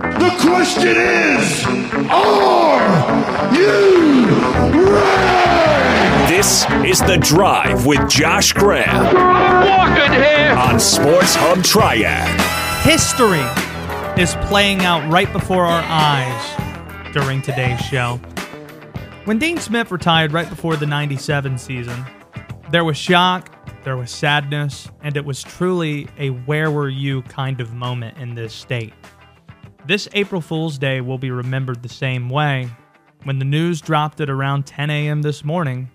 The question is, are you ready? This is The Drive with Josh Graham Walking here. on Sports Hub Triad. History is playing out right before our eyes during today's show. When Dean Smith retired right before the 97 season, there was shock, there was sadness, and it was truly a where were you kind of moment in this state. This April Fool's Day will be remembered the same way when the news dropped at around 10 a.m. this morning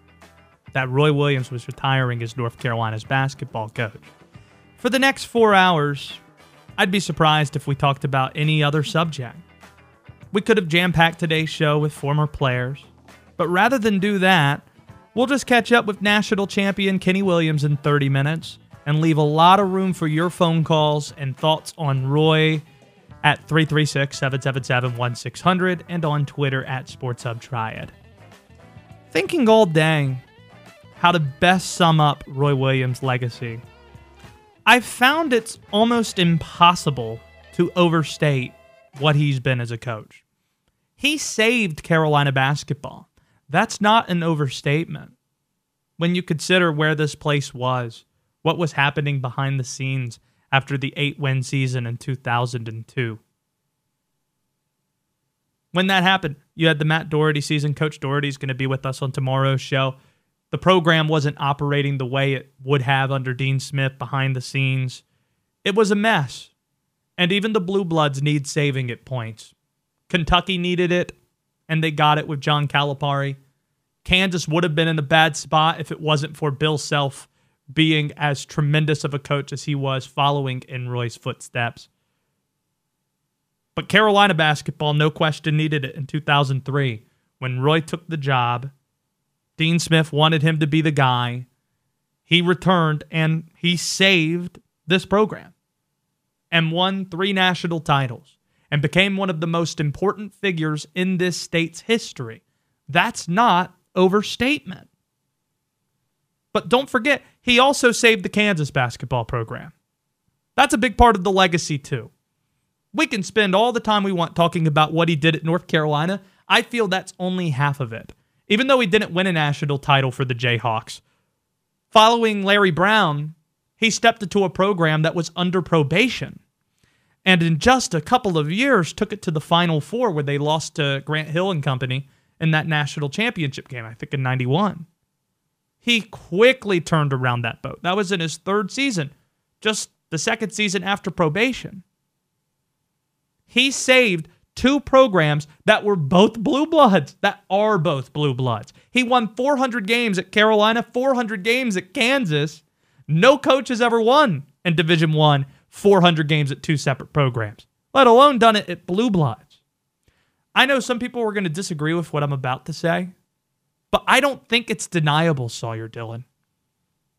that Roy Williams was retiring as North Carolina's basketball coach. For the next four hours, I'd be surprised if we talked about any other subject. We could have jam packed today's show with former players, but rather than do that, we'll just catch up with national champion Kenny Williams in 30 minutes and leave a lot of room for your phone calls and thoughts on Roy at 336 777 1600 and on Twitter at SportsHubTriad. Thinking all day how to best sum up Roy Williams' legacy. I've found it's almost impossible to overstate what he's been as a coach. He saved Carolina basketball. That's not an overstatement. When you consider where this place was, what was happening behind the scenes after the eight win season in 2002. When that happened, you had the Matt Doherty season. Coach Doherty's going to be with us on tomorrow's show. The program wasn't operating the way it would have under Dean Smith behind the scenes. It was a mess. And even the Blue Bloods need saving at points. Kentucky needed it, and they got it with John Calipari. Kansas would have been in a bad spot if it wasn't for Bill Self being as tremendous of a coach as he was following in Roy's footsteps. But Carolina basketball, no question, needed it in 2003 when Roy took the job. Dean Smith wanted him to be the guy. He returned and he saved this program and won three national titles and became one of the most important figures in this state's history. That's not overstatement. But don't forget, he also saved the Kansas basketball program. That's a big part of the legacy, too. We can spend all the time we want talking about what he did at North Carolina. I feel that's only half of it. Even though he didn't win a national title for the Jayhawks, following Larry Brown, he stepped into a program that was under probation. And in just a couple of years, took it to the Final Four where they lost to Grant Hill and company in that national championship game, I think in 91. He quickly turned around that boat. That was in his third season, just the second season after probation. He saved two programs that were both blue bloods, that are both blue bloods. He won 400 games at Carolina, 400 games at Kansas. No coach has ever won in Division 1 400 games at two separate programs, let alone done it at blue bloods. I know some people are going to disagree with what I'm about to say, but I don't think it's deniable, Sawyer Dillon,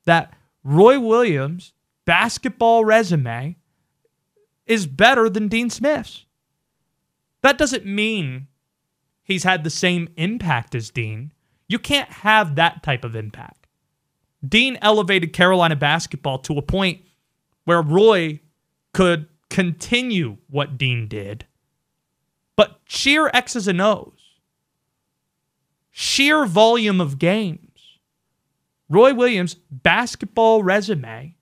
that Roy Williams' basketball resume is better than Dean Smith's. That doesn't mean he's had the same impact as Dean. You can't have that type of impact. Dean elevated Carolina basketball to a point where Roy could continue what Dean did. But sheer X's and O's, sheer volume of games, Roy Williams' basketball resume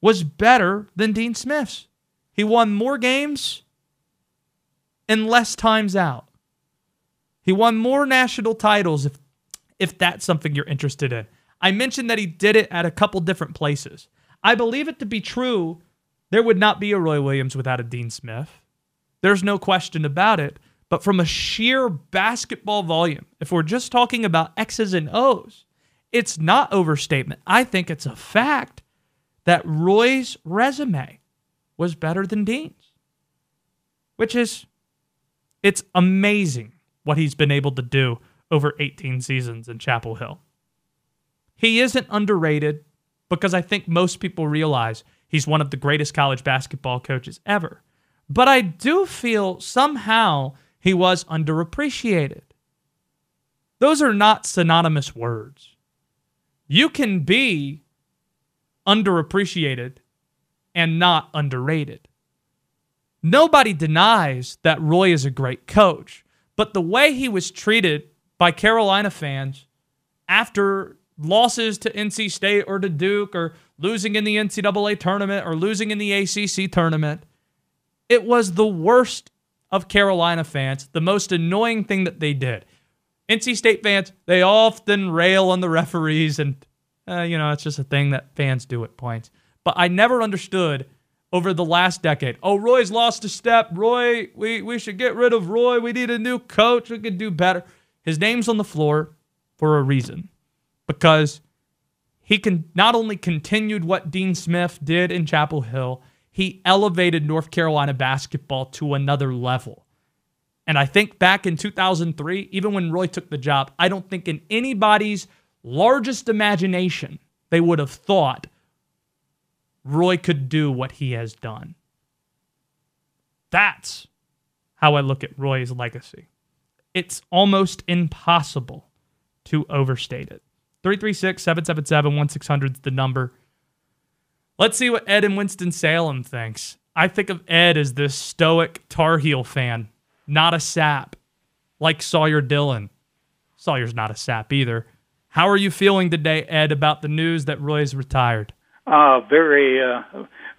was better than Dean Smith's. He won more games and less times out. He won more national titles if if that's something you're interested in. I mentioned that he did it at a couple different places. I believe it to be true. There would not be a Roy Williams without a Dean Smith. There's no question about it. But from a sheer basketball volume, if we're just talking about X's and O's, it's not overstatement. I think it's a fact that Roy's resume was better than Dean's, which is it's amazing what he's been able to do over 18 seasons in Chapel Hill. He isn't underrated because I think most people realize he's one of the greatest college basketball coaches ever. But I do feel somehow he was underappreciated. Those are not synonymous words. You can be underappreciated and not underrated. Nobody denies that Roy is a great coach, but the way he was treated by Carolina fans after losses to NC State or to Duke or losing in the NCAA tournament or losing in the ACC tournament, it was the worst of Carolina fans, the most annoying thing that they did. NC State fans, they often rail on the referees, and, uh, you know, it's just a thing that fans do at points. But I never understood over the last decade. Oh, Roy's lost a step. Roy, we, we should get rid of Roy. We need a new coach. We could do better. His name's on the floor for a reason because he can not only continued what Dean Smith did in Chapel Hill, he elevated North Carolina basketball to another level. And I think back in 2003, even when Roy took the job, I don't think in anybody's largest imagination they would have thought Roy could do what he has done. That's how I look at Roy's legacy. It's almost impossible to overstate it. 336 777 1600 is the number. Let's see what Ed in Winston-Salem thinks. I think of Ed as this stoic Tar Heel fan, not a sap, like Sawyer Dillon. Sawyer's not a sap either. How are you feeling today, Ed, about the news that Roy's retired? Uh, very, uh,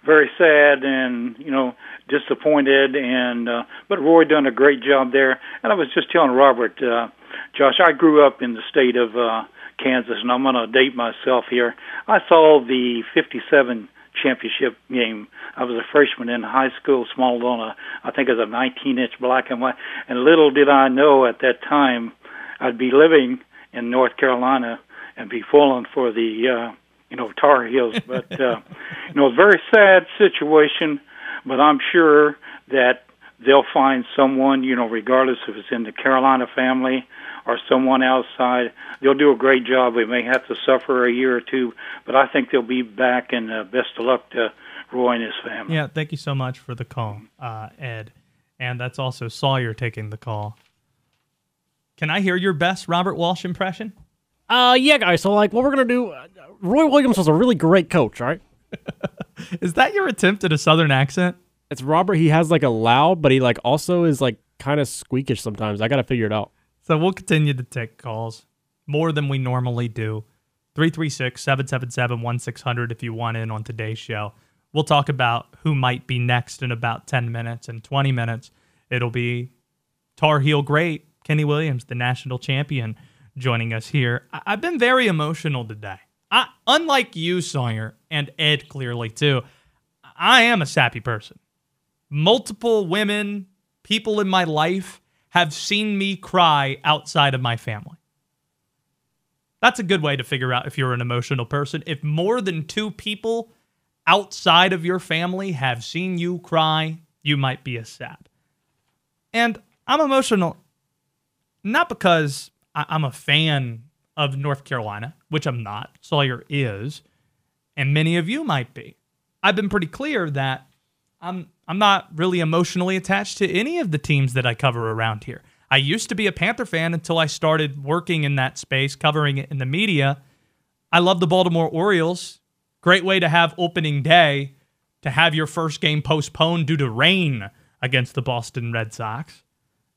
very sad and, you know, disappointed and, uh, but Roy done a great job there. And I was just telling Robert, uh, Josh, I grew up in the state of, uh, Kansas and I'm going to date myself here. I saw the 57 championship game. I was a freshman in high school, small on a, I think it was a 19 inch black and white. And little did I know at that time I'd be living in North Carolina and be falling for the, uh, you know, Tar Heels. But uh, you know, it's a very sad situation. But I'm sure that they'll find someone, you know, regardless if it's in the Carolina family or someone outside. They'll do a great job. We may have to suffer a year or two, but I think they'll be back. And uh, best of luck to Roy and his family. Yeah, thank you so much for the call, uh, Ed. And that's also Sawyer taking the call. Can I hear your best Robert Walsh impression? Uh, yeah, guys. So, like, what we're gonna do? Uh, Roy Williams was a really great coach, right? Is that your attempt at a Southern accent? It's Robert. He has like a loud, but he like also is like kind of squeakish sometimes. I gotta figure it out. So we'll continue to take calls more than we normally do. 336 777 1600 if you want in on today's show. We'll talk about who might be next in about 10 minutes and 20 minutes. It'll be Tar Heel great Kenny Williams, the national champion, joining us here. I- have been very emotional today. I, unlike you, Sawyer, and Ed clearly too, I am a sappy person. Multiple women, people in my life have seen me cry outside of my family. That's a good way to figure out if you're an emotional person. If more than two people outside of your family have seen you cry, you might be a sap. And I'm emotional not because I'm a fan of North Carolina, which I'm not. Sawyer is, and many of you might be. I've been pretty clear that I'm I'm not really emotionally attached to any of the teams that I cover around here. I used to be a Panther fan until I started working in that space, covering it in the media. I love the Baltimore Orioles. Great way to have opening day to have your first game postponed due to rain against the Boston Red Sox.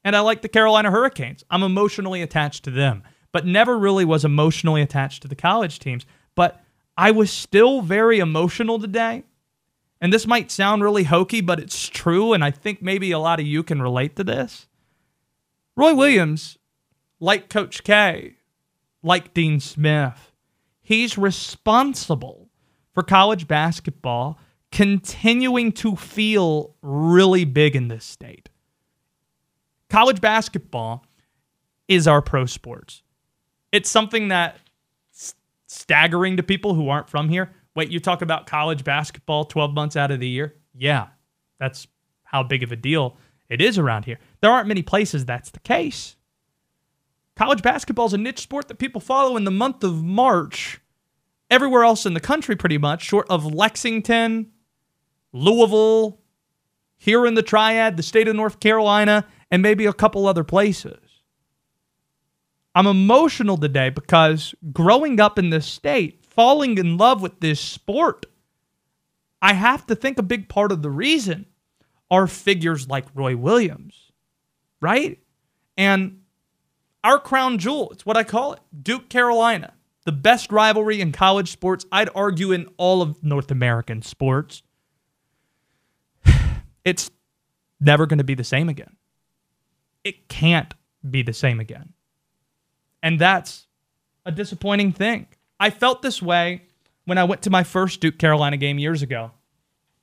And I like the Carolina Hurricanes. I'm emotionally attached to them, but never really was emotionally attached to the college teams. But I was still very emotional today. And this might sound really hokey, but it's true. And I think maybe a lot of you can relate to this. Roy Williams, like Coach K, like Dean Smith, he's responsible for college basketball continuing to feel really big in this state college basketball is our pro sports. It's something that staggering to people who aren't from here. Wait, you talk about college basketball 12 months out of the year? Yeah, that's how big of a deal it is around here. There aren't many places that's the case. College basketball is a niche sport that people follow in the month of March. Everywhere else in the country, pretty much, short of Lexington, Louisville, here in the Triad, the state of North Carolina, and maybe a couple other places. I'm emotional today because growing up in this state, falling in love with this sport, I have to think a big part of the reason are figures like Roy Williams, right? And our crown jewel, it's what I call it Duke Carolina, the best rivalry in college sports, I'd argue in all of North American sports. It's never going to be the same again. It can't be the same again. And that's a disappointing thing. I felt this way when I went to my first Duke Carolina game years ago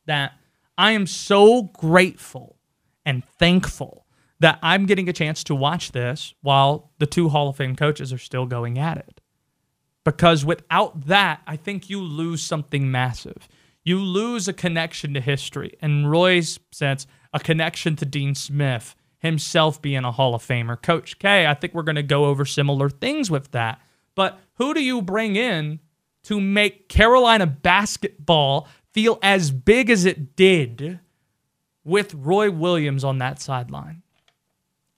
that I am so grateful and thankful that I'm getting a chance to watch this while the two Hall of Fame coaches are still going at it. Because without that, I think you lose something massive. You lose a connection to history. In Roy's sense, a connection to Dean Smith, himself being a Hall of Famer. Coach K, I think we're going to go over similar things with that. But who do you bring in to make Carolina basketball feel as big as it did with Roy Williams on that sideline?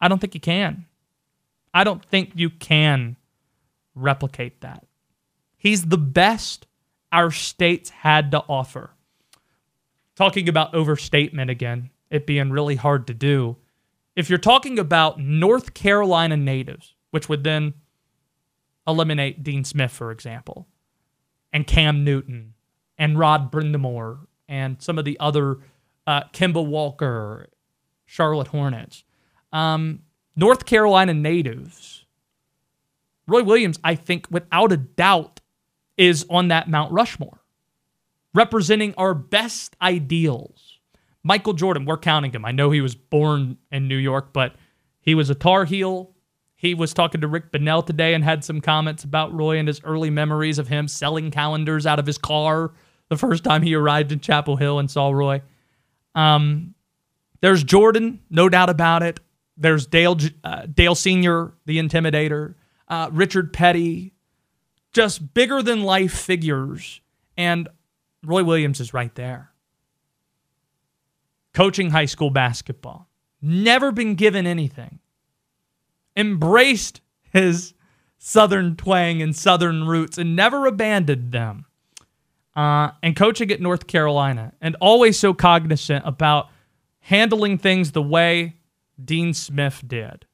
I don't think you can. I don't think you can replicate that. He's the best our states had to offer. Talking about overstatement again, it being really hard to do. If you're talking about North Carolina natives, which would then eliminate Dean Smith, for example, and Cam Newton and Rod Brind'Amour and some of the other uh, Kemba Walker, Charlotte Hornets, um, North Carolina natives. Roy Williams, I think, without a doubt, is on that Mount Rushmore, representing our best ideals. Michael Jordan, we're counting him. I know he was born in New York, but he was a Tar Heel. He was talking to Rick Bonnell today and had some comments about Roy and his early memories of him selling calendars out of his car the first time he arrived in Chapel Hill and saw Roy. Um, there's Jordan, no doubt about it. There's Dale, uh, Dale Senior, the Intimidator, uh, Richard Petty, just bigger than life figures. And Roy Williams is right there. Coaching high school basketball, never been given anything, embraced his Southern twang and Southern roots and never abandoned them. Uh, and coaching at North Carolina, and always so cognizant about handling things the way Dean Smith did.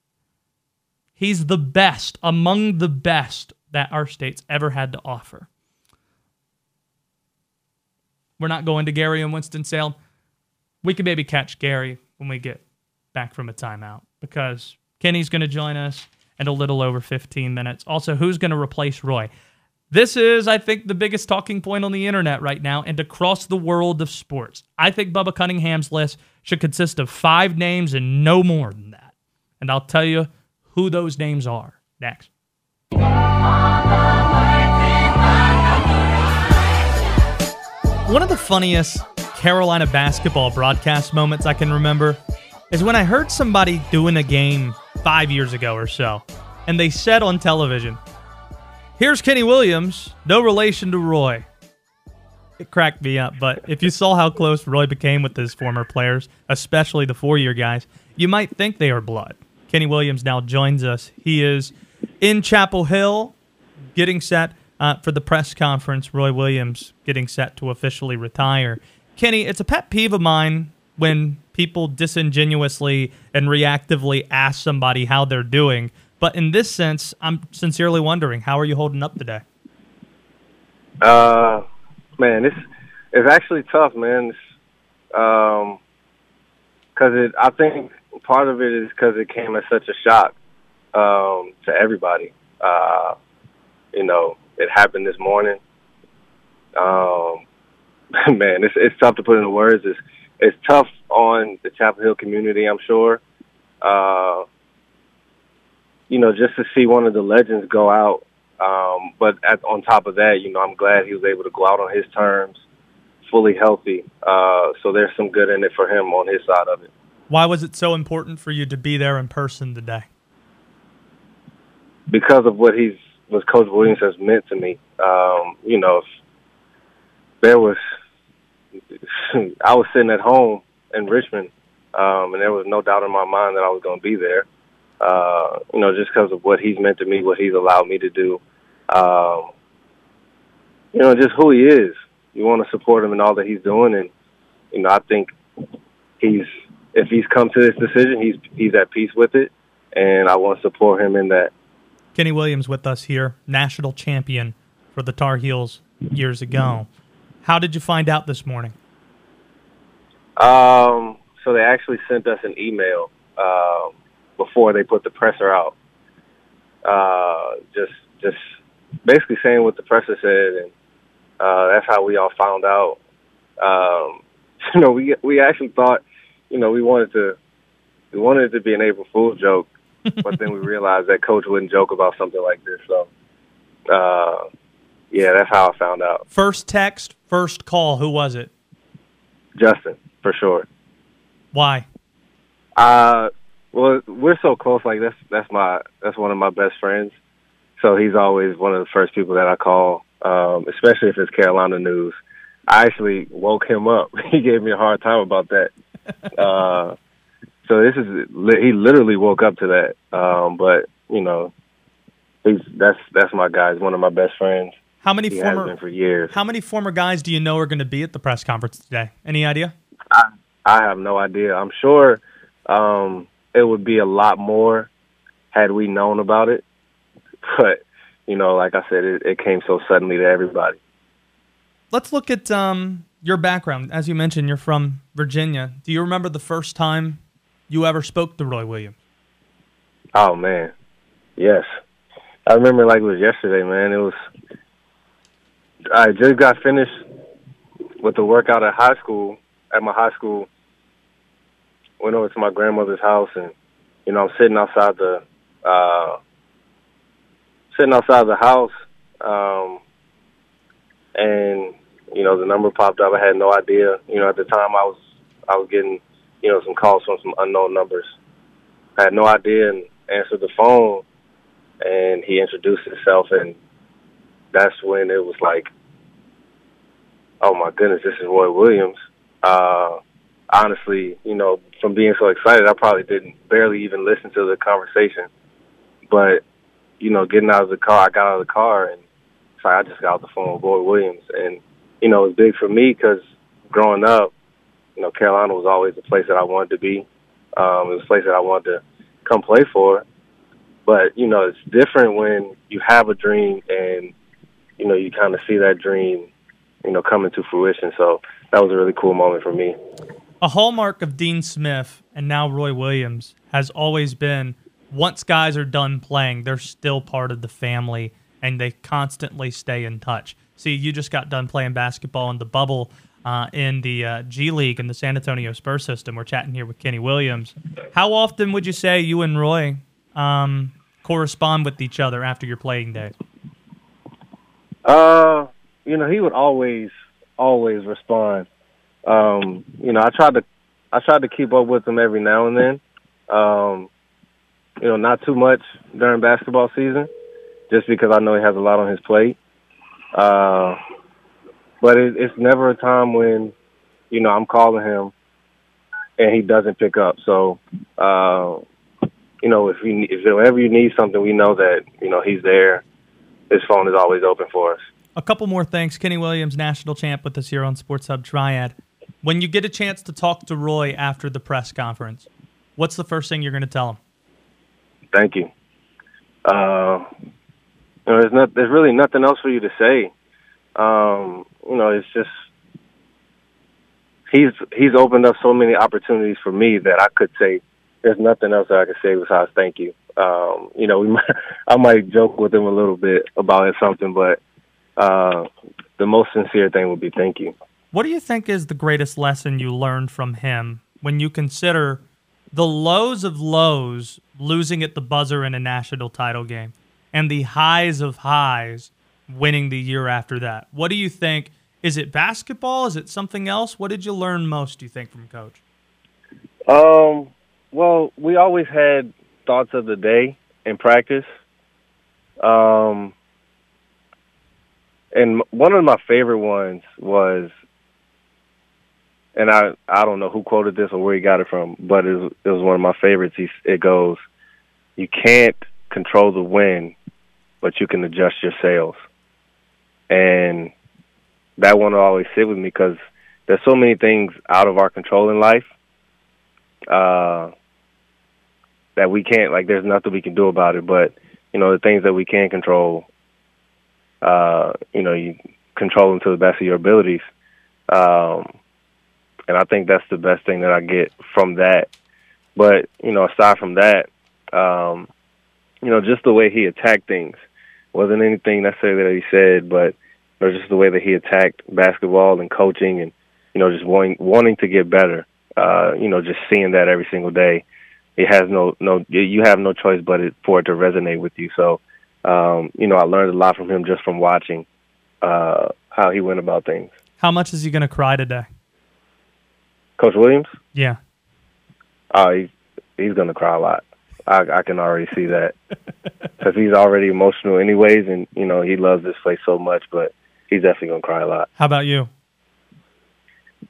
He's the best, among the best that our state's ever had to offer. We're not going to Gary and Winston-Salem. We could maybe catch Gary when we get back from a timeout because Kenny's going to join us in a little over 15 minutes. Also, who's going to replace Roy? This is, I think, the biggest talking point on the internet right now and across the world of sports. I think Bubba Cunningham's list should consist of five names and no more than that. And I'll tell you who those names are next. One of the funniest Carolina basketball broadcast moments I can remember is when I heard somebody doing a game five years ago or so, and they said on television, Here's Kenny Williams, no relation to Roy. It cracked me up, but if you saw how close Roy became with his former players, especially the four year guys, you might think they are blood. Kenny Williams now joins us. He is in Chapel Hill getting set uh, for the press conference, Roy Williams getting set to officially retire. Kenny, it's a pet peeve of mine when people disingenuously and reactively ask somebody how they're doing. But in this sense, I'm sincerely wondering, how are you holding up today? Uh, man, it's it's actually tough, man. It's, um, because it, I think part of it is because it came as such a shock um, to everybody. Uh, you know, it happened this morning. Um, man, it's it's tough to put into words. It's it's tough on the Chapel Hill community. I'm sure. Uh, you know, just to see one of the legends go out. Um, but at, on top of that, you know, I'm glad he was able to go out on his terms, fully healthy. Uh, so there's some good in it for him on his side of it. Why was it so important for you to be there in person today? Because of what he's what Coach Williams has meant to me. Um, you know, there was I was sitting at home in Richmond, um, and there was no doubt in my mind that I was going to be there. Uh, you know, just because of what he's meant to me, what he's allowed me to do. Um, you know, just who he is. You want to support him in all that he's doing, and you know, I think he's if he's come to this decision, he's he's at peace with it, and I want to support him in that. Kenny Williams with us here, national champion for the Tar Heels years ago. How did you find out this morning? Um, so they actually sent us an email um, before they put the presser out. Uh, just just basically saying what the presser said, and uh, that's how we all found out. Um, you know, we we actually thought, you know, we wanted to we wanted it to be an April Fool's joke, but then we realized that coach wouldn't joke about something like this. So, uh, yeah, that's how I found out. First text, first call. Who was it? Justin, for sure. Why? Uh, well, we're so close. Like that's that's my that's one of my best friends. So he's always one of the first people that I call, um, especially if it's Carolina news. I actually woke him up. he gave me a hard time about that. Uh, so this is he literally woke up to that. Um, but you know, he's that's that's my guy. He's one of my best friends. How many He former for years. How many former guys do you know are going to be at the press conference today? Any idea? I I have no idea. I'm sure um, it would be a lot more had we known about it. But you know, like I said, it, it came so suddenly to everybody. Let's look at um, your background. As you mentioned, you're from Virginia. Do you remember the first time you ever spoke to Roy Williams? Oh man, yes, I remember like it was yesterday, man. It was. I just got finished with the workout at high school. At my high school, went over to my grandmother's house, and you know I'm sitting outside the uh, sitting outside the house, um, and you know the number popped up. I had no idea. You know at the time I was I was getting you know some calls from some unknown numbers. I had no idea and answered the phone, and he introduced himself, and that's when it was like, oh my goodness, this is Roy Williams. Uh, honestly, you know, from being so excited, I probably didn't barely even listen to the conversation. But you know, getting out of the car, I got out of the car, and it's like I just got off the phone with Roy Williams, and you know, it was big for me because growing up, you know, Carolina was always the place that I wanted to be. Um, it was a place that I wanted to come play for. But you know, it's different when you have a dream and you know you kind of see that dream, you know, coming to fruition. So that was a really cool moment for me. A hallmark of Dean Smith and now Roy Williams has always been once guys are done playing, they're still part of the family and they constantly stay in touch. See, you just got done playing basketball in the bubble uh, in the uh, G League in the San Antonio Spurs system. We're chatting here with Kenny Williams. How often would you say you and Roy um, correspond with each other after your playing day? Uh, you know, he would always, always respond. Um, you know, I tried to, I tried to keep up with him every now and then. Um, you know, not too much during basketball season, just because I know he has a lot on his plate. Uh, but it, it's never a time when, you know, I'm calling him and he doesn't pick up. So, uh, you know, if you if whenever you need something, we know that you know he's there. His phone is always open for us. A couple more thanks. Kenny Williams, national champ, with us here on Sports Hub Triad. When you get a chance to talk to Roy after the press conference, what's the first thing you're going to tell him? Thank you. Uh, you know, there's not there's really nothing else for you to say. Um, you know, it's just he's he's opened up so many opportunities for me that I could say there's nothing else that I could say besides thank you. Um, you know, we might, I might joke with him a little bit about it something, but uh, the most sincere thing would be thank you. What do you think is the greatest lesson you learned from him when you consider the lows of lows losing at the buzzer in a national title game and the highs of highs winning the year after that? What do you think? Is it basketball? Is it something else? What did you learn most, do you think, from coach? Um, well, we always had thoughts of the day in practice. Um, and one of my favorite ones was, and I I don't know who quoted this or where he got it from, but it was, it was one of my favorites. He, it goes, "You can't control the wind, but you can adjust your sails," and that one will always sit with me because there's so many things out of our control in life uh, that we can't like. There's nothing we can do about it. But you know, the things that we can control, uh, you know, you control them to the best of your abilities. Um, and I think that's the best thing that I get from that. But you know, aside from that, um, you know, just the way he attacked things wasn't anything necessarily that he said, but it was just the way that he attacked basketball and coaching, and you know, just wanting wanting to get better. Uh, you know, just seeing that every single day, it has no no you have no choice but it, for it to resonate with you. So, um, you know, I learned a lot from him just from watching uh, how he went about things. How much is he going to cry today? Coach Williams? Yeah. Oh, he's he's gonna cry a lot. I I can already see that because he's already emotional anyways, and you know he loves this place so much. But he's definitely gonna cry a lot. How about you?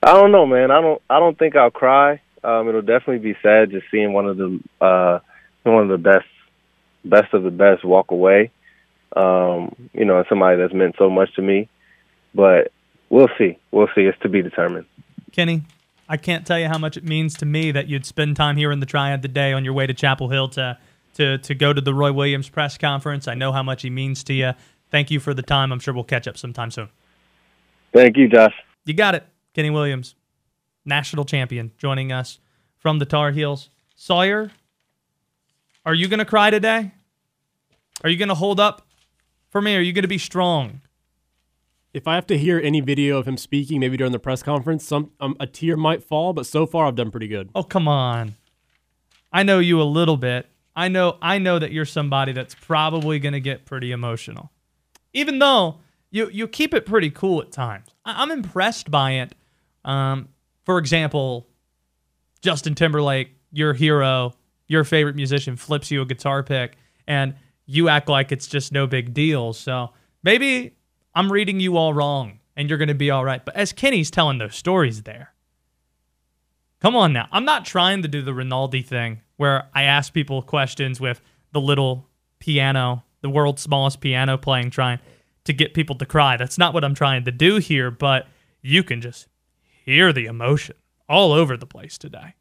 I don't know, man. I don't I don't think I'll cry. Um, it'll definitely be sad just seeing one of the uh, one of the best best of the best walk away. Um, you know, somebody that's meant so much to me. But we'll see. We'll see. It's to be determined. Kenny, I can't tell you how much it means to me that you'd spend time here in the Triad today on your way to Chapel Hill to to to go to the Roy Williams press conference. I know how much he means to you. Thank you for the time. I'm sure we'll catch up sometime soon. Thank you, Josh. You got it. Kenny Williams, national champion, joining us from the Tar Heels. Sawyer, are you going to cry today? Are you going to hold up for me? Are you going to be strong? If I have to hear any video of him speaking, maybe during the press conference, some um, a tear might fall. But so far, I've done pretty good. Oh, come on. I know you a little bit. I know I know that you're somebody that's probably going to get pretty emotional. Even though you you keep it pretty cool at times. I, I'm impressed by it. Um, for example, Justin Timberlake, your hero, your favorite musician, flips you a guitar pick, and you act like it's just no big deal. So maybe I'm reading you all wrong, and you're going to be all right. But as Kenny's telling those stories there, come on now. I'm not trying to do the Rinaldi thing where I ask people questions with the little piano, the world's smallest piano playing, trying to get people to cry. That's not what I'm trying to do here, but you can just hear the emotion all over the place today.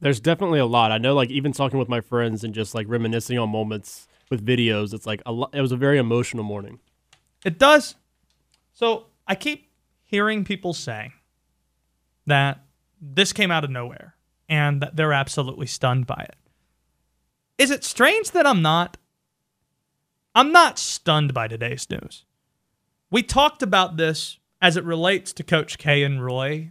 There's definitely a lot. I know, like even talking with my friends and just like reminiscing on moments with videos. It's like a lo- it was a very emotional morning. It does. So I keep hearing people say that this came out of nowhere and that they're absolutely stunned by it. Is it strange that I'm not? I'm not stunned by today's news. We talked about this as it relates to Coach K and Roy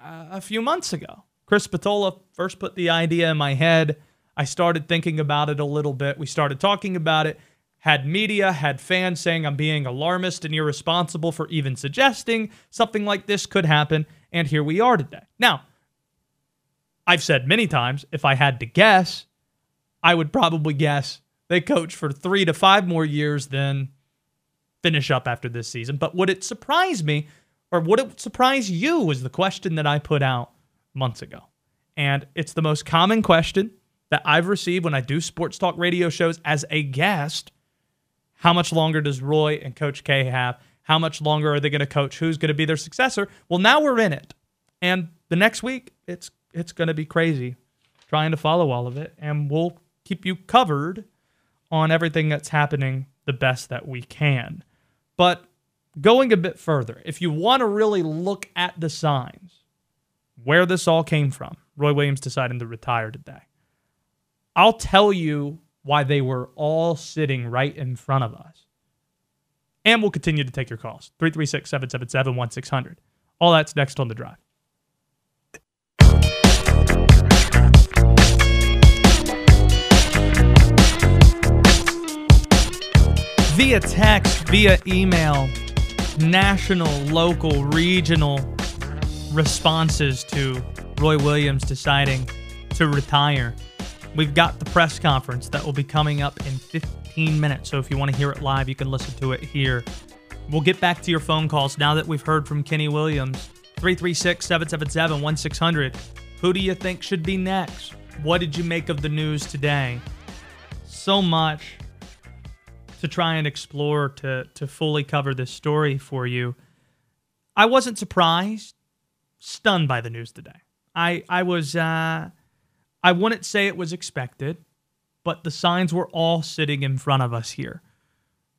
uh, a few months ago. Chris Patola first put the idea in my head. I started thinking about it a little bit. We started talking about it. Had media, had fans saying I'm being alarmist and irresponsible for even suggesting something like this could happen. And here we are today. Now, I've said many times if I had to guess, I would probably guess they coach for three to five more years, then finish up after this season. But would it surprise me, or would it surprise you, was the question that I put out months ago. And it's the most common question that I've received when I do sports talk radio shows as a guest. How much longer does Roy and Coach K have? How much longer are they going to coach? Who's going to be their successor? Well, now we're in it. And the next week, it's it's going to be crazy trying to follow all of it. And we'll keep you covered on everything that's happening the best that we can. But going a bit further, if you want to really look at the signs, where this all came from, Roy Williams deciding to retire today, I'll tell you why they were all sitting right in front of us. And we'll continue to take your calls 336 777 1600. All that's next on the drive. Via text, via email, national, local, regional responses to Roy Williams deciding to retire. We've got the press conference that will be coming up in 15 minutes. So if you want to hear it live, you can listen to it here. We'll get back to your phone calls now that we've heard from Kenny Williams. 336 777 1600. Who do you think should be next? What did you make of the news today? So much to try and explore to, to fully cover this story for you. I wasn't surprised, stunned by the news today. I, I was uh, I wouldn't say it was expected, but the signs were all sitting in front of us here.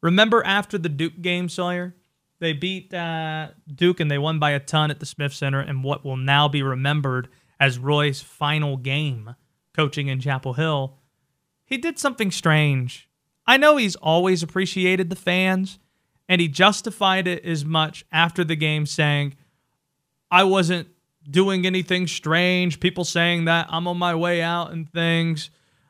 Remember after the Duke game, Sawyer? They beat uh, Duke and they won by a ton at the Smith Center in what will now be remembered as Roy's final game coaching in Chapel Hill. He did something strange. I know he's always appreciated the fans, and he justified it as much after the game, saying, I wasn't doing anything strange. People saying that I'm on my way out and things.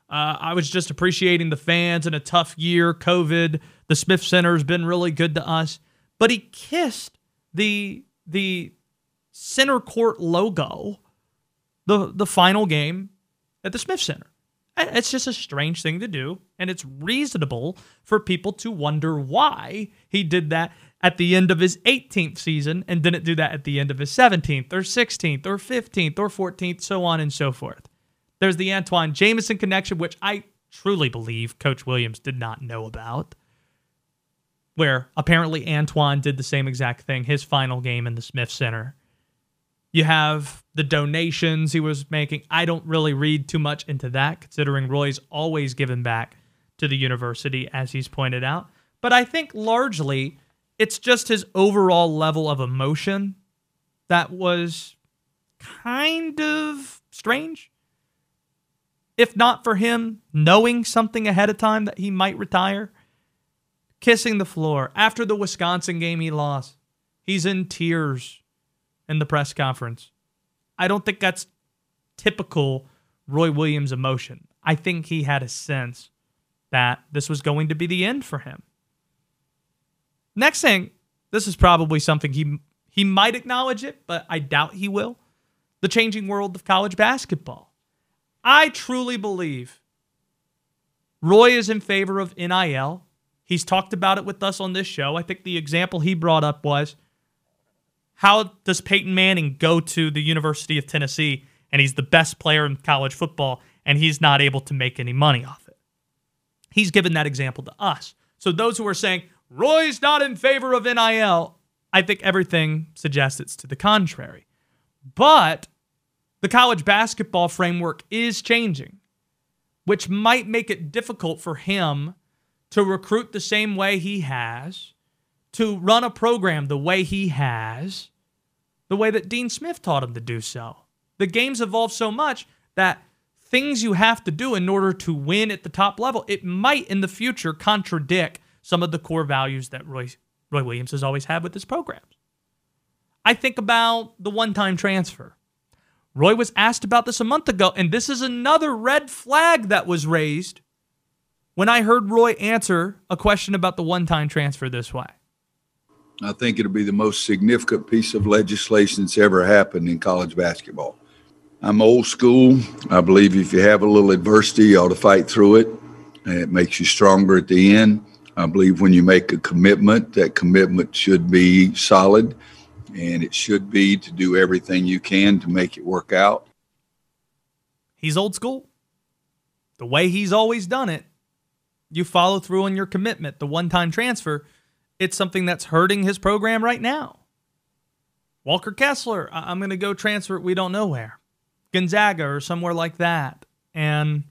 Uh, I was just appreciating the fans in a tough year, COVID. The Smith Center has been really good to us. But he kissed the the center court logo, the the final game at the Smith Center. It's just a strange thing to do, and it's reasonable for people to wonder why he did that at the end of his 18th season and didn't do that at the end of his 17th or 16th or 15th or 14th, so on and so forth. There's the Antawn Jamison connection, which I truly believe Coach Williams did not know about, where apparently Antawn did the same exact thing his final game in the Smith Center. You have the donations he was making. I don't really read too much into that, considering Roy's always given back to the university, as he's pointed out. But I think largely it's just his overall level of emotion that was kind of strange. If not for him knowing something ahead of time that he might retire, kissing the floor after the Wisconsin game he lost, he's in tears in the press conference. I don't think that's typical Roy Williams emotion. I think he had a sense that this was going to be the end for him. Next thing, this is probably something he he might acknowledge it, but I doubt he will. The changing world of college basketball. I truly believe Roy is in favor of NIL. He's talked about it with us on this show. I think the example he brought up was how does Peyton Manning go to the University of Tennessee and he's the best player in college football and he's not able to make any money off it? He's given that example to us. So those who are saying Roy's not in favor of NIL, I think everything suggests it's to the contrary. But the college basketball framework is changing, which might make it difficult for him to recruit the same way he has to run a program the way he has, the way that Dean Smith taught him to do so. The game's evolved so much that things you have to do in order to win at the top level, it might in the future contradict some of the core values that Roy, Roy Williams has always had with his programs. I think about the one time transfer. Roy was asked about this a month ago, and this is another red flag that was raised when I heard Roy answer a question about the one time transfer this way. I think it'll be the most significant piece of legislation that's ever happened in college basketball. I'm old school. I believe if you have a little adversity, you ought to fight through it. And It makes you stronger at the end. I believe when you make a commitment, that commitment should be solid and it should be to do everything you can to make it work out. He's old school. The way he's always done it, you follow through on your commitment, the one time transfer it's something that's hurting his program right now. Walker Kessler, I'm going to go transfer, we don't know where. Gonzaga or somewhere like that. And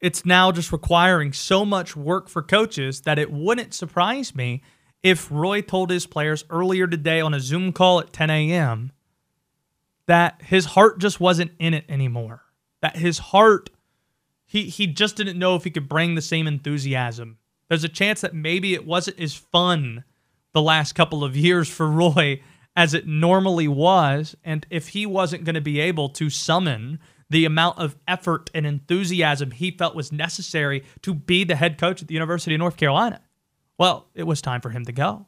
it's now just requiring so much work for coaches that it wouldn't surprise me if Roy told his players earlier today on a Zoom call at 10 a.m. that his heart just wasn't in it anymore. That his heart, he, he just didn't know if he could bring the same enthusiasm there's a chance that maybe it wasn't as fun the last couple of years for Roy as it normally was. And if he wasn't going to be able to summon the amount of effort and enthusiasm he felt was necessary to be the head coach at the University of North Carolina, well, it was time for him to go.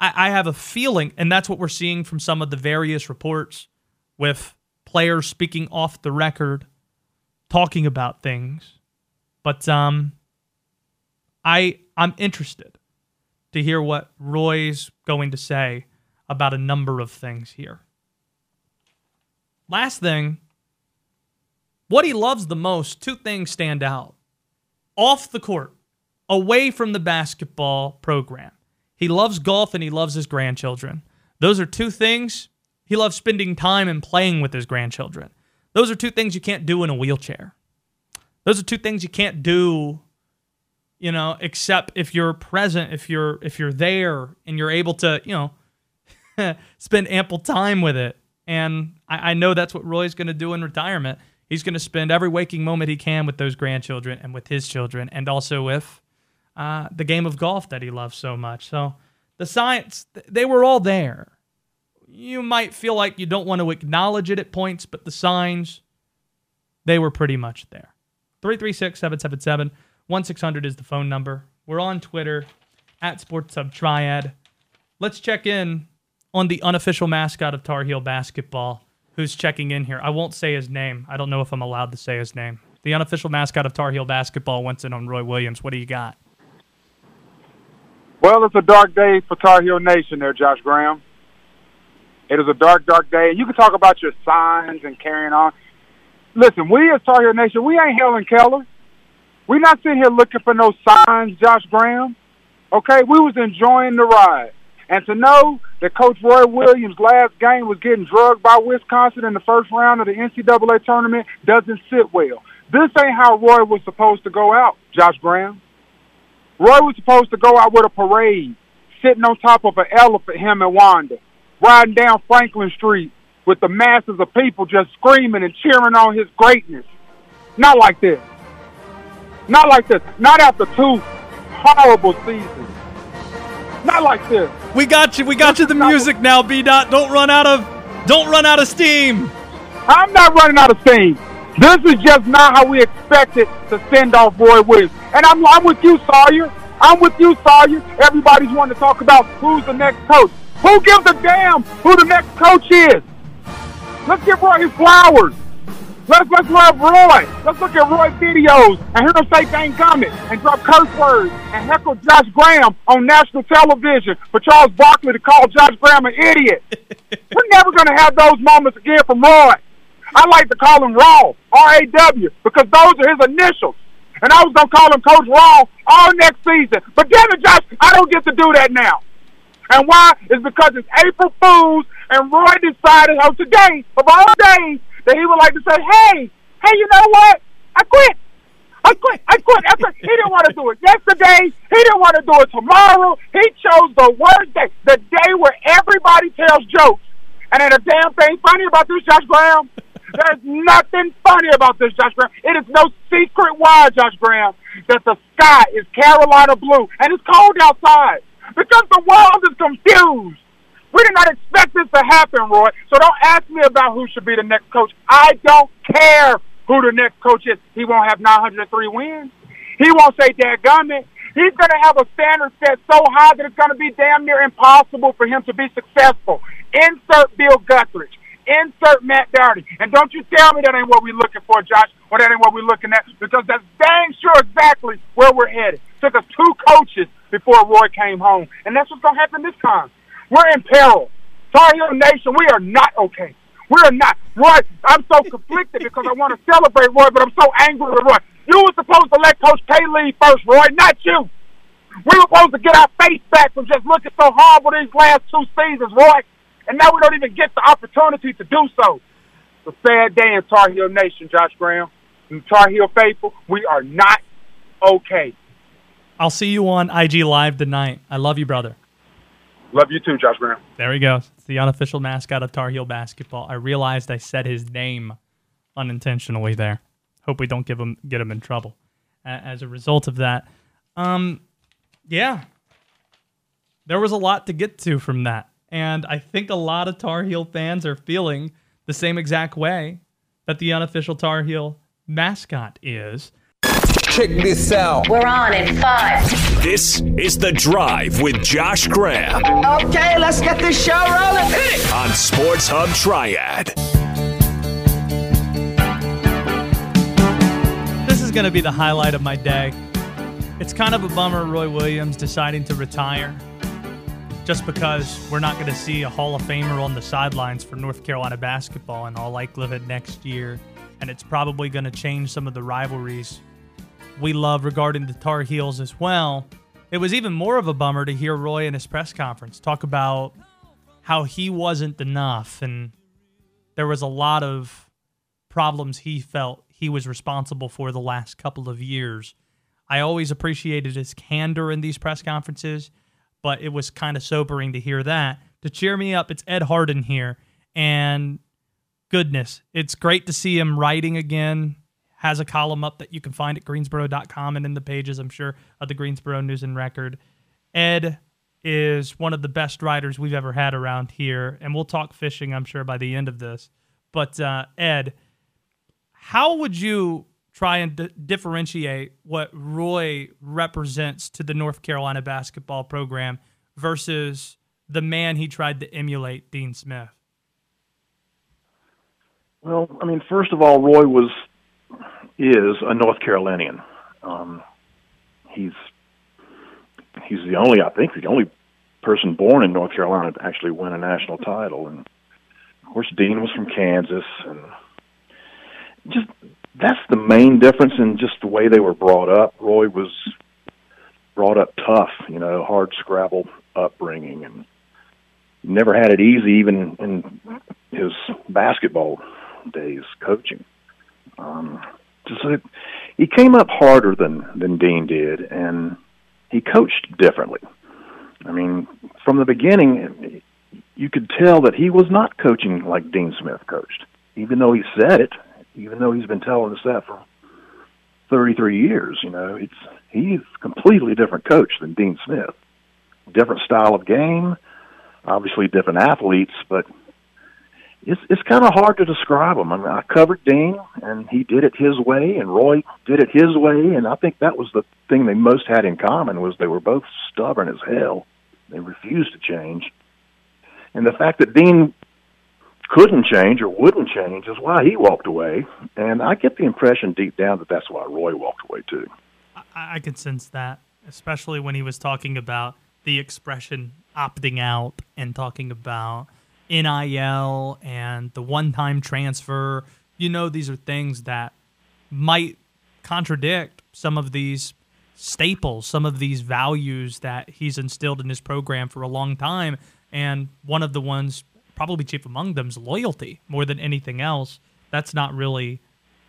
I, I have a feeling, and that's what we're seeing from some of the various reports with players speaking off the record, talking about things. But um, I I'm interested to hear what Roy's going to say about a number of things here. Last thing, what he loves the most, two things stand out. Off the court, away from the basketball program. He loves golf and he loves his grandchildren. Those are two things. He loves spending time and playing with his grandchildren. Those are two things you can't do in a wheelchair. Those are two things you can't do, you know, except if you're present, if you're if you're there and you're able to, you know, spend ample time with it. And I, I know that's what Roy's going to do in retirement. He's going to spend every waking moment he can with those grandchildren and with his children, and also with uh, the game of golf that he loves so much. So the science, they were all there. You might feel like you don't want to acknowledge it at points, but the signs, they were pretty much there. 336 777 1600 is the phone number. We're on Twitter at Sports Hub Triad. Let's check in on the unofficial mascot of Tar Heel basketball who's checking in here. I won't say his name. I don't know if I'm allowed to say his name. The unofficial mascot of Tar Heel basketball went in on Roy Williams. What do you got? Well, it's a dark day for Tar Heel Nation there, Josh Graham. It is a dark, dark day. You can talk about your signs and carrying on. Listen, we as Tar Heel Nation, we ain't Helen Keller. We're not sitting here looking for no signs, Josh Graham. Okay, we was enjoying the ride. And to know that Coach Roy Williams' last game was getting drugged by Wisconsin in the first round of the NCAA tournament doesn't sit well. This ain't how Roy was supposed to go out, Josh Graham. Roy was supposed to go out with a parade, sitting on top of an elephant, him and Wanda, riding down Franklin Street with the masses of people just screaming and cheering on his greatness. Not like this. Not like this. Not after two horrible seasons. Not like this. We got you. We got you the music now, B dot. Don't run out of don't run out of steam. I'm not running out of steam. This is just not how we expected to send off Roy Williams. And I'm I'm with you, Sawyer. I'm with you, Sawyer. Everybody's wanting to talk about who's the next coach. Who gives a damn who the next coach is? Let's give Roy his flowers. Let's let's love Roy. Let's look at Roy videos and hear him say "Thank comment" and drop curse words and heckle Josh Graham on national television for Charles Barkley to call Josh Graham an idiot. We're never gonna have those moments again from Roy. I like to call him Raw, R-A-W, because those are his initials. And I was gonna call him Coach Raw all next season. But damn it, Josh, I don't get to do that now. And why? It's because it's April Fools, and Roy decided, oh, today, of all days, that he would like to say, hey, hey, you know what? I quit. I quit. I quit. After, he didn't want to do it yesterday. He didn't want to do it tomorrow. He chose the worst day, the day where everybody tells jokes. And ain't a damn thing funny about this, Josh Graham. There's nothing funny about this, Josh Graham. It is no secret why, Josh Graham, that the sky is Carolina blue and it's cold outside because the world is confused. We did not expect this to happen, Roy. So don't ask me about who should be the next coach. I don't care who the next coach is. He won't have 903 wins. He won't say dadgummit. He's going to have a standard set so high that it's going to be damn near impossible for him to be successful. Insert Bill Guthridge. Insert Matt Doherty. And don't you tell me that ain't what we're looking for, Josh, or that ain't what we're looking at, because that's dang sure exactly where we're headed. Took us two coaches before Roy came home. And that's what's going to happen this time. We're in peril. Tar Heel Nation, we are not okay. We are not. Roy, I'm so conflicted because I want to celebrate Roy, but I'm so angry with Roy. You were supposed to let Coach K lead first, Roy, not you. We were supposed to get our face back from just looking so horrible these last two seasons, Roy. And now we don't even get the opportunity to do so. It's a sad day in Tar Heel Nation, Josh Graham. And Tar Heel faithful, we are not okay. I'll see you on IG Live tonight. I love you, brother. Love you too, Josh Graham. There we go. It's the unofficial mascot of Tar Heel basketball. I realized I said his name unintentionally there. Hope we don't give him get him in trouble as a result of that. Um, yeah, there was a lot to get to from that, and I think a lot of Tar Heel fans are feeling the same exact way that the unofficial Tar Heel mascot is. Check this out. We're on in five. This is The Drive with Josh Graham Okay, let's get this show rolling. Hit it. on Sports Hub Triad. This is going to be the highlight of my day. It's kind of a bummer Roy Williams deciding to retire just because we're not going to see a Hall of Famer on the sidelines for North Carolina basketball in all likelihood next year. And it's probably going to change some of the rivalries we love regarding the Tar Heels as well. It was even more of a bummer to hear Roy in his press conference talk about how he wasn't enough and there was a lot of problems he felt he was responsible for the last couple of years. I always appreciated his candor in these press conferences, but it was kind of sobering to hear that. To cheer me up, it's Ed Hardin here. And goodness, it's great to see him writing again. Has a column up that you can find at greensboro.com and in the pages, I'm sure, of the Greensboro News and Record. Ed is one of the best writers we've ever had around here, and we'll talk fishing, I'm sure, by the end of this. But uh, Ed, how would you try and d- differentiate what Roy represents to the North Carolina basketball program versus the man he tried to emulate, Dean Smith? Well, I mean, first of all, Roy was is a North Carolinian. Um, he's he's the only, I think, the only person born in North Carolina to actually win a national title. And of course, Dean was from Kansas, and just that's the main difference in just the way they were brought up. Roy was brought up tough, you know, hard scrabble upbringing, and never had it easy, even in his basketball days coaching. Um, it, he came up harder than than Dean did, and he coached differently. I mean, from the beginning, you could tell that he was not coaching like Dean Smith coached, even though he said it, even though he's been telling us that for 33 years. You know, it's he's a completely different coach than Dean Smith. Different style of game, obviously different athletes, but it's it's kind of hard to describe him. I mean, I covered Dean, and he did it his way, and Roy did it his way, and I think that was the thing they most had in common was they were both stubborn as hell. They refused to change, and the fact that Dean couldn't change or wouldn't change is why he walked away. And I get the impression deep down that that's why Roy walked away too. I, I could sense that, especially when he was talking about the expression opting out and talking about NIL and the one time transfer. You know, these are things that might contradict some of these staples, some of these values that he's instilled in his program for a long time. And one of the ones, probably chief among them, is loyalty more than anything else. That's not really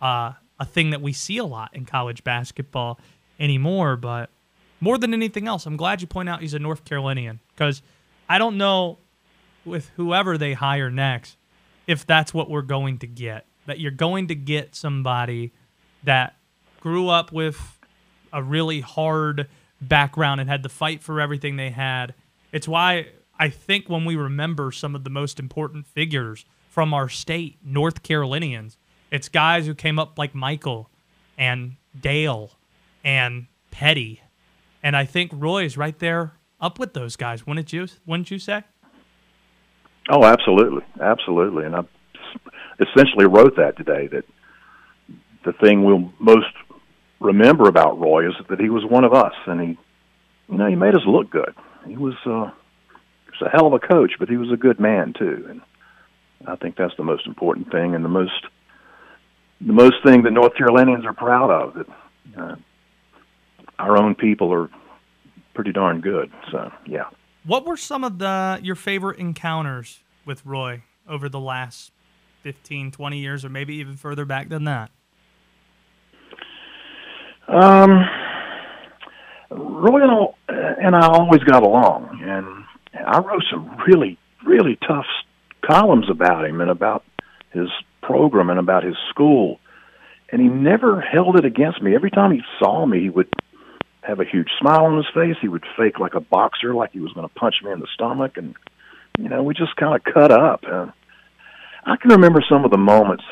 uh, a thing that we see a lot in college basketball anymore. But more than anything else, I'm glad you point out he's a North Carolinian because I don't know with whoever they hire next if that's what we're going to get. That you're going to get somebody that grew up with a really hard background and had to fight for everything they had. It's why I think when we remember some of the most important figures from our state, North Carolinians, it's guys who came up like Michael and Dale and Petty. And I think Roy's right there up with those guys, wouldn't you wouldn't you say? Oh, absolutely, absolutely. And I essentially wrote that today. That the thing we'll most remember about Roy is that he was one of us, and he, you know, he made us look good. He was, uh, he was a hell of a coach, but he was a good man too, and I think that's the most important thing, and the most, the most thing that North Carolinians are proud of. That uh, our own people are pretty darn good. So, yeah. What were some of the your favorite encounters with Roy over the last 15, 20 years, or maybe even further back than that? Um, Roy and I always got along, and I wrote some really, really tough columns about him and about his program and about his school. And he never held it against me. Every time he saw me, he would have a huge smile on his face. He would fake like a boxer, like he was going to punch me in the stomach, and you know, we just kind of cut up. And I can remember some of the moments.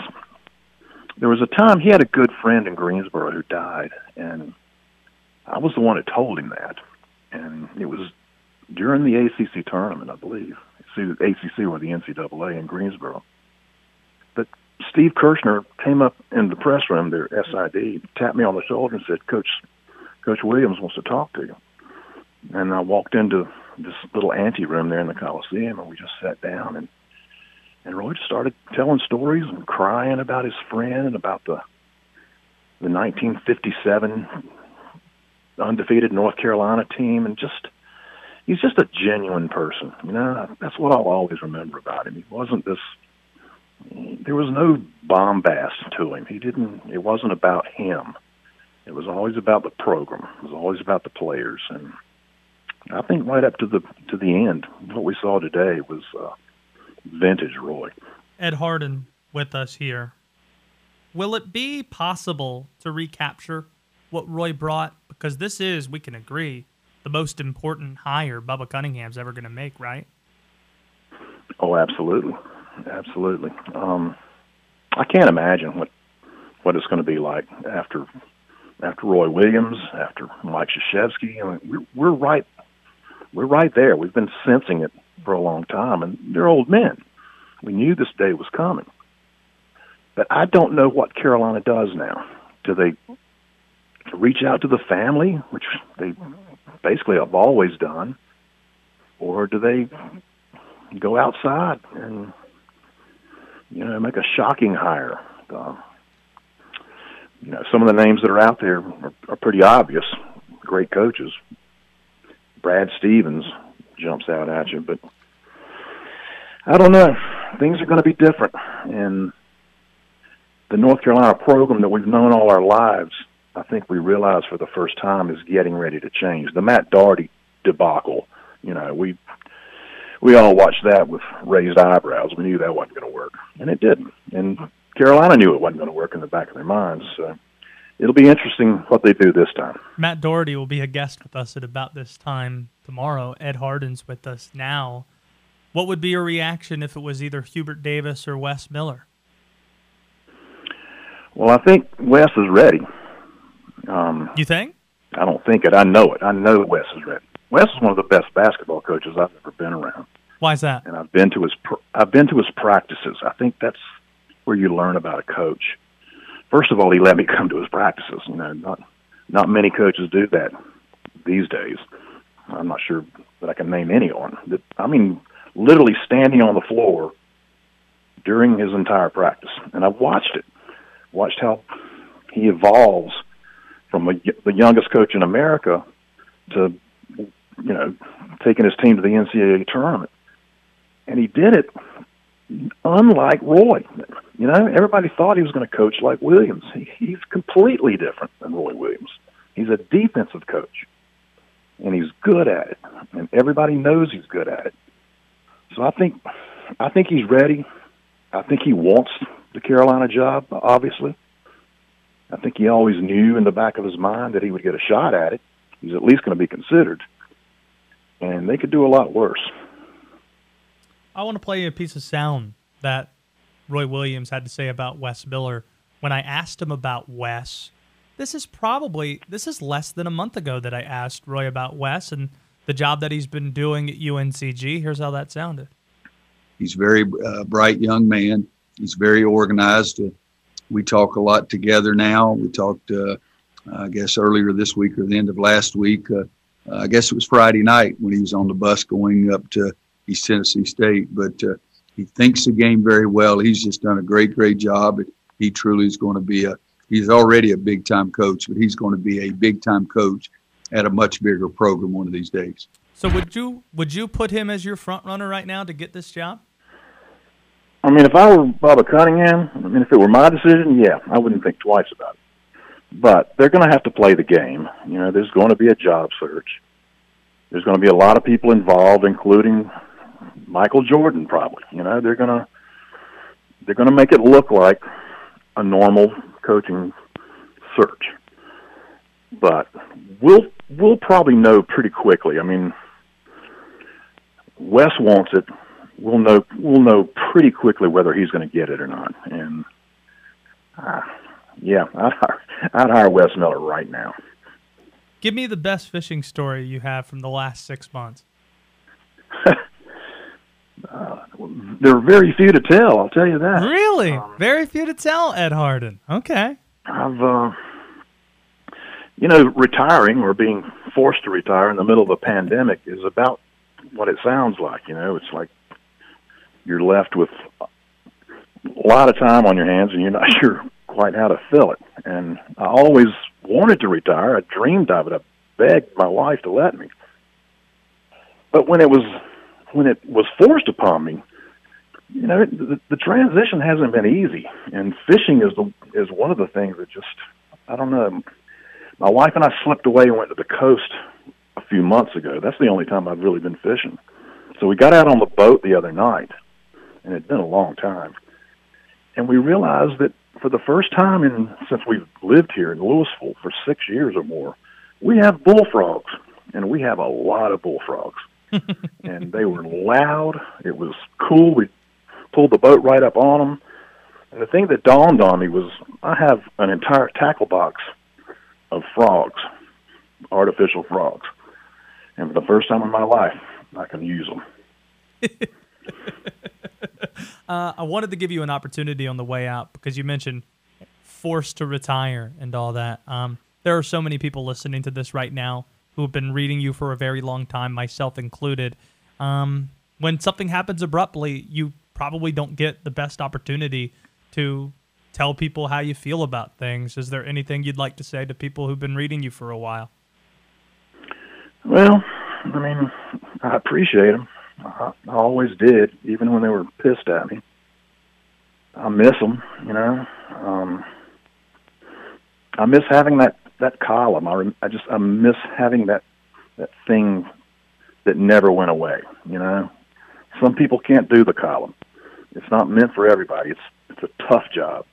There was a time he had a good friend in Greensboro who died, and I was the one who told him that. And it was during the ACC tournament, I believe. See the ACC or the NCAA in Greensboro. But Steve Kirschner came up in the press room there, SID, tapped me on the shoulder and said, "Coach, Coach Williams wants to talk to you." And I walked into this little ante room there in the Coliseum, and we just sat down and and Roy just started telling stories and crying about his friend and about the the 1957 undefeated North Carolina team, and just he's just a genuine person. You know, that's what I'll always remember about him. He wasn't this there was no bombast to him. He didn't. It wasn't about him. It was always about the program. It was always about the players, and I think right up to the to the end, what we saw today was uh, vintage Roy. Ed Hardin with us here. Will it be possible to recapture what Roy brought? Because this is, we can agree, the most important hire Bubba Cunningham's ever going to make, right? Oh, absolutely, absolutely. Um, I can't imagine what what it's going to be like after after Roy Williams, after Mike Krzyzewski. I mean, we're, we're right we're right there. We've been sensing it for a long time, and they're old men. We knew this day was coming. But I don't know what Carolina does now. Do they reach out to the family, which they basically have always done, or do they go outside and you know make a shocking hire? Uh, you know, some of the names that are out there are, are pretty obvious. Great coaches. Brad Stevens jumps out at you, but I don't know. Things are going to be different, and the North Carolina program that we've known all our lives, I think we realize for the first time is getting ready to change. The Matt Doherty debacle, you know, we we all watched that with raised eyebrows. We knew that wasn't going to work, and it didn't. And Carolina knew it wasn't going to work in the back of their minds. So it'll be interesting what they do this time. Matt Doherty will be a guest with us at about this time tomorrow. Ed Hardin's with us now. What would be your reaction if it was either Hubert Davis or Wes Miller? Well, I think Wes is ready. Um, you think? I don't think it. I know it. I know Wes is ready. Wes is one of the best basketball coaches I've ever been around. Why is that? And I've been to his pr- I've been to his practices. I think that's where you learn about a coach. First of all, he let me come to his practices. You know, not not many coaches do that these days. I'm not sure that I can name anyone. That I mean, literally standing on the floor during his entire practice, and I've watched it watched how he evolves from a, the youngest coach in America to, you know, taking his team to the NCAA tournament. And he did it unlike Roy. You know, everybody thought he was going to coach like Williams. He, he's completely different than Roy Williams. He's a defensive coach, and he's good at it, and everybody knows he's good at it. So I think, I think he's ready. I think he wants the Carolina job, obviously. I think he always knew in the back of his mind that he would get a shot at it. He's at least going to be considered. And they could do a lot worse. I want to play you a piece of sound that Roy Williams had to say about Wes Miller when I asked him about Wes. This is probably this is less than a month ago that I asked Roy about Wes and the job that he's been doing at UNCG. Here's how that sounded. He's a very uh, bright young man. He's very organized. Uh, we talk a lot together now. We talked, uh, I guess, earlier this week or the end of last week. Uh, I guess it was Friday night when he was on the bus going up to East Tennessee State. But uh, he thinks the game very well. He's just done a great, great job. He truly is going to be a. He's already a big time coach, but he's going to be a big time coach at a much bigger program one of these days. So would you would you put him as your front runner right now to get this job? I mean, if I were Bubba Cunningham, I mean, if it were my decision, yeah, I wouldn't think twice about it. But they're going to have to play the game. You know, there's going to be a job search. There's going to be a lot of people involved, including Michael Jordan, probably. You know, they're going to they're going to make it look like a normal coaching search. But we'll we'll probably know pretty quickly. I mean, Wes wants it we'll know we'll know pretty quickly whether he's going to get it or not. And uh, yeah, I'd hire, I'd hire Wes Miller right now. Give me the best fishing story you have from the last six months. uh, there are very few to tell. I'll tell you that. Really, um, very few to tell. Ed Hardin. Okay. I've, uh, you know, retiring or being forced to retire in the middle of a pandemic is about what it sounds like. You know, it's like you're left with a lot of time on your hands and you're not sure quite how to fill it. And I always wanted to retire. I dreamed of it. I begged my wife to let me. But when it was when it was forced upon me, you know, the, the transition hasn't been easy, and fishing is the is one of the things that just I don't know. My wife and I slipped away and went to the coast a few months ago. That's the only time I've really been fishing. So we got out on the boat the other night, and it'd been a long time, and we realized that for the first time in since we've lived here in Louisville for six years or more, we have bullfrogs, and we have a lot of bullfrogs. and they were loud. It was cool. We pulled the boat right up on them. And the thing that dawned on me was I have an entire tackle box of frogs, artificial frogs. And for the first time in my life, I can use them. uh, I wanted to give you an opportunity on the way out because you mentioned forced to retire and all that. Um, there are so many people listening to this right now who have been reading you for a very long time, myself included. Um, when something happens abruptly, you probably don't get the best opportunity to tell people how you feel about things. Is there anything you'd like to say to people who've been reading you for a while? Well, I mean, I appreciate them. I, I always did, even when they were pissed at me. I miss them, you know. Um, I miss having that that column. I, I just I miss having that that thing that never went away. You know, some people can't do the column. It's not meant for everybody. It's it's a tough job,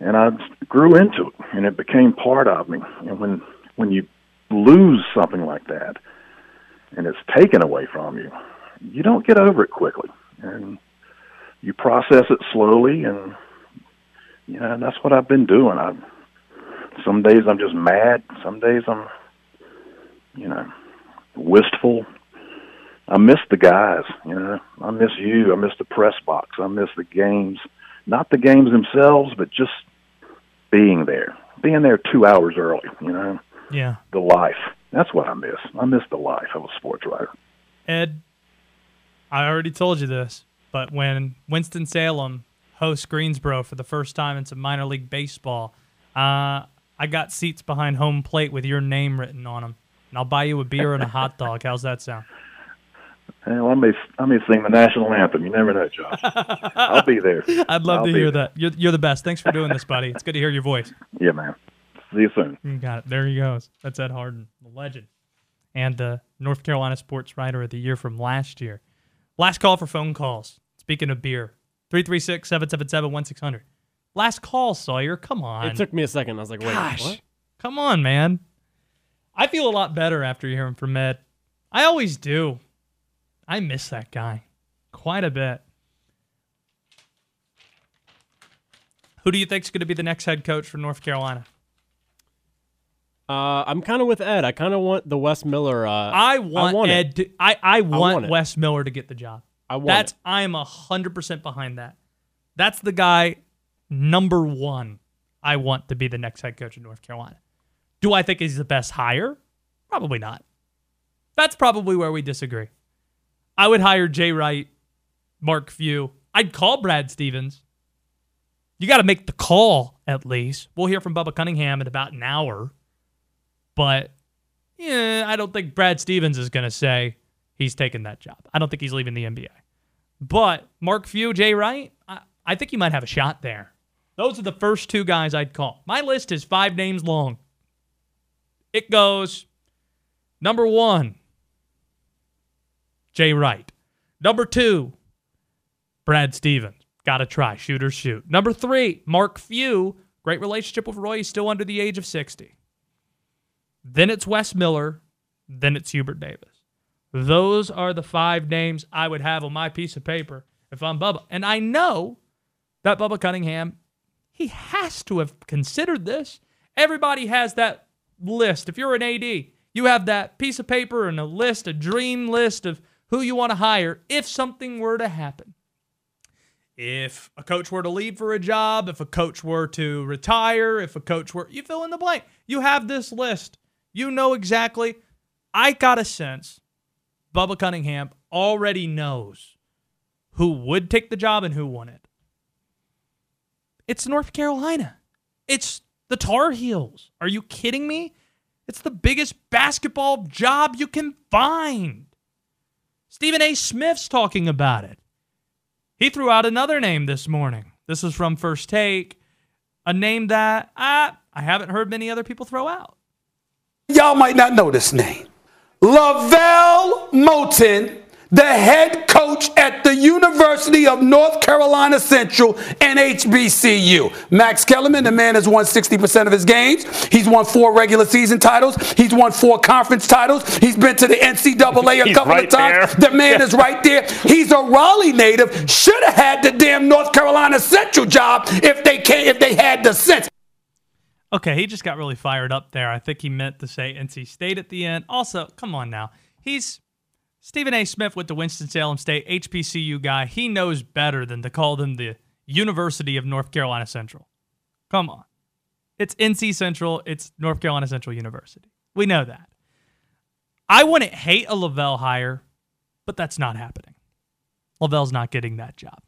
and I grew into it, and it became part of me. And when when you lose something like that, and it's taken away from you, you don't get over it quickly, and you process it slowly, and you know that's what I've been doing. I some days I'm just mad. Some days I'm, you know, wistful. I miss the guys, you know. I miss you. I miss the press box. I miss the games. Not the games themselves, but just being there. Being there two hours early, you know. Yeah. The life. That's what I miss. I miss the life of a sports writer. Ed, I already told you this, but when Winston-Salem hosts Greensboro for the first time in some minor league baseball, uh, I got seats behind home plate with your name written on them, and I'll buy you a beer and a hot dog. How's that sound? Well, I may I may sing the national anthem. You never know, Josh. I'll be there. I'd love I'll to hear there. that. You're, you're the best. Thanks for doing this, buddy. It's good to hear your voice. Yeah, man. See you soon. You got it. There he goes. That's Ed Hardin, the legend, and the North Carolina Sports Writer of the Year from last year. Last call for phone calls. Speaking of beer, 336 777 1600. Last call, Sawyer. Come on. It took me a second. I was like, wait, Gosh. what? Come on, man. I feel a lot better after hearing from Ed. I always do. I miss that guy quite a bit. Who do you think's going to be the next head coach for North Carolina? Uh, I'm kind of with Ed. I kind of want the Wes Miller. Uh, I want, want. Ed. To, I I want, want. Wes Miller to get the job. I want That's it. I am hundred percent behind that. That's the guy number one. I want to be the next head coach of North Carolina. Do I think he's the best hire? Probably not. That's probably where we disagree. I would hire Jay Wright, Mark Few. I'd call Brad Stevens. You got to make the call at least. We'll hear from Bubba Cunningham in about an hour. But yeah, I don't think Brad Stevens is going to say he's taking that job. I don't think he's leaving the NBA. But Mark Few, Jay Wright, I, I think you might have a shot there. Those are the first two guys I'd call. My list is five names long. It goes number one, Jay Wright. Number two, Brad Stevens. Got to try. Shoot or shoot. Number three, Mark Few. Great relationship with Roy. He's still under the age of 60. Then it's Wes Miller. Then it's Hubert Davis. Those are the five names I would have on my piece of paper if I'm Bubba. And I know that Bubba Cunningham, he has to have considered this. Everybody has that list. If you're an AD, you have that piece of paper and a list, a dream list of who you want to hire if something were to happen. If a coach were to leave for a job, if a coach were to retire, if a coach were, you fill in the blank. You have this list. You know exactly. I got a sense Bubba Cunningham already knows who would take the job and who wouldn't. It's North Carolina. It's the Tar Heels. Are you kidding me? It's the biggest basketball job you can find. Stephen A. Smith's talking about it. He threw out another name this morning. This is from First Take, a name that I, I haven't heard many other people throw out. Y'all might not know this name. LeVelle Moton the head coach at the University of North Carolina Central and HBCU. Max Kellerman, the man has won 60% of his games. He's won four regular season titles. He's won four conference titles. He's been to the NCAA a couple right of times. There. The man is right there. He's a Raleigh native. Should have had the damn North Carolina Central job if they came, if they had the sense. Okay, he just got really fired up there. I think he meant to say NC State at the end. Also, come on now. He's Stephen A. Smith with the Winston-Salem State HBCU guy, he knows better than to call them the University of North Carolina Central. Come on. It's NC Central, it's North Carolina Central University. We know that. I wouldn't hate a LeVelle hire, but that's not happening. LeVelle's not getting that job.